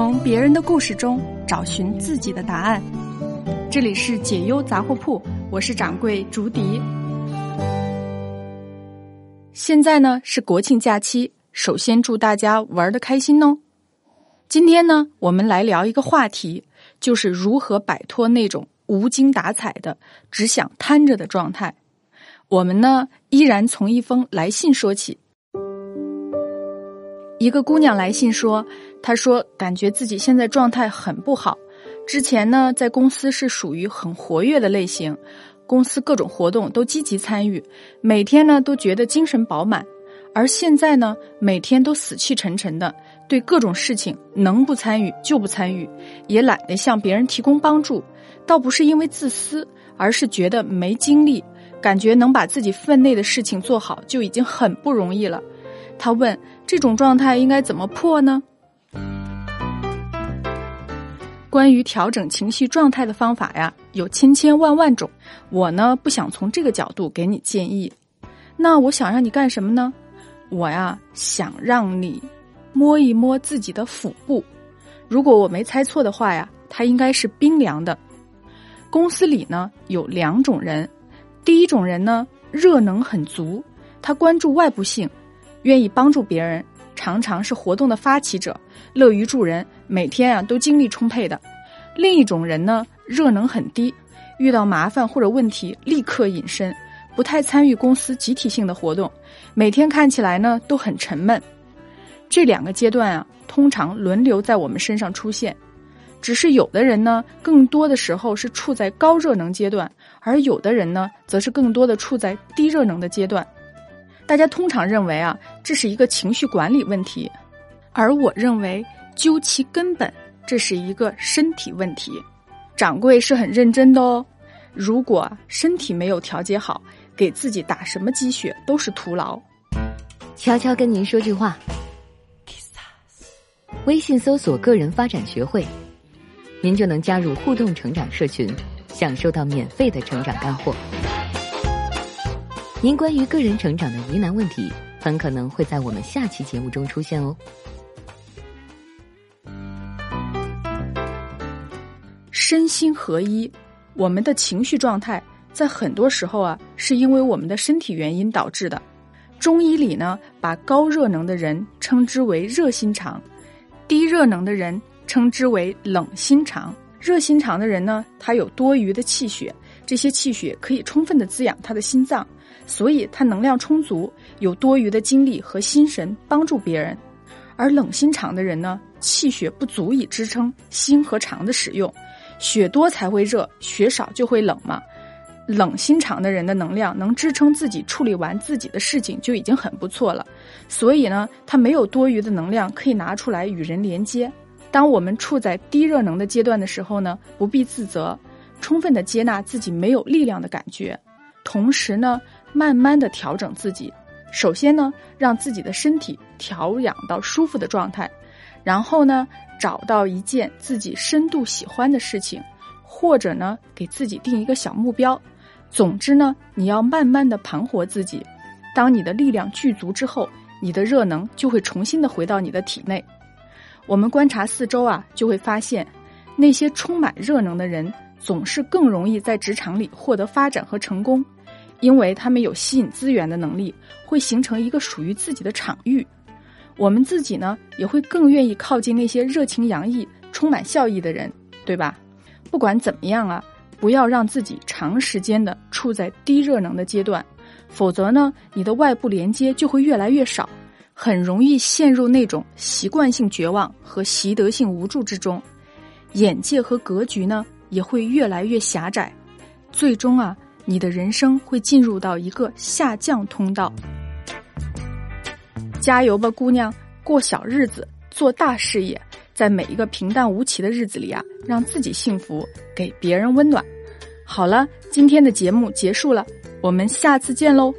从别人的故事中找寻自己的答案。这里是解忧杂货铺，我是掌柜竹笛。现在呢是国庆假期，首先祝大家玩的开心哦。今天呢，我们来聊一个话题，就是如何摆脱那种无精打采的、只想瘫着的状态。我们呢，依然从一封来信说起。一个姑娘来信说：“她说感觉自己现在状态很不好。之前呢，在公司是属于很活跃的类型，公司各种活动都积极参与，每天呢都觉得精神饱满。而现在呢，每天都死气沉沉的，对各种事情能不参与就不参与，也懒得向别人提供帮助。倒不是因为自私，而是觉得没精力。”感觉能把自己分内的事情做好就已经很不容易了。他问：“这种状态应该怎么破呢？”关于调整情绪状态的方法呀，有千千万万种。我呢，不想从这个角度给你建议。那我想让你干什么呢？我呀，想让你摸一摸自己的腹部。如果我没猜错的话呀，它应该是冰凉的。公司里呢，有两种人。第一种人呢，热能很足，他关注外部性，愿意帮助别人，常常是活动的发起者，乐于助人，每天啊都精力充沛的。另一种人呢，热能很低，遇到麻烦或者问题立刻隐身，不太参与公司集体性的活动，每天看起来呢都很沉闷。这两个阶段啊，通常轮流在我们身上出现。只是有的人呢，更多的时候是处在高热能阶段，而有的人呢，则是更多的处在低热能的阶段。大家通常认为啊，这是一个情绪管理问题，而我认为究其根本，这是一个身体问题。掌柜是很认真的哦，如果身体没有调节好，给自己打什么鸡血都是徒劳。悄悄跟您说句话，微信搜索“个人发展学会”。您就能加入互动成长社群，享受到免费的成长干货。您关于个人成长的疑难问题，很可能会在我们下期节目中出现哦。身心合一，我们的情绪状态在很多时候啊，是因为我们的身体原因导致的。中医里呢，把高热能的人称之为热心肠，低热能的人。称之为冷心肠，热心肠的人呢，他有多余的气血，这些气血可以充分的滋养他的心脏，所以他能量充足，有多余的精力和心神帮助别人。而冷心肠的人呢，气血不足以支撑心和肠的使用，血多才会热，血少就会冷嘛。冷心肠的人的能量能支撑自己处理完自己的事情就已经很不错了，所以呢，他没有多余的能量可以拿出来与人连接。当我们处在低热能的阶段的时候呢，不必自责，充分的接纳自己没有力量的感觉，同时呢，慢慢的调整自己。首先呢，让自己的身体调养到舒服的状态，然后呢，找到一件自己深度喜欢的事情，或者呢，给自己定一个小目标。总之呢，你要慢慢的盘活自己。当你的力量具足之后，你的热能就会重新的回到你的体内。我们观察四周啊，就会发现，那些充满热能的人，总是更容易在职场里获得发展和成功，因为他们有吸引资源的能力，会形成一个属于自己的场域。我们自己呢，也会更愿意靠近那些热情洋溢、充满笑意的人，对吧？不管怎么样啊，不要让自己长时间的处在低热能的阶段，否则呢，你的外部连接就会越来越少。很容易陷入那种习惯性绝望和习得性无助之中，眼界和格局呢也会越来越狭窄，最终啊，你的人生会进入到一个下降通道。加油吧，姑娘，过小日子，做大事业，在每一个平淡无奇的日子里啊，让自己幸福，给别人温暖。好了，今天的节目结束了，我们下次见喽。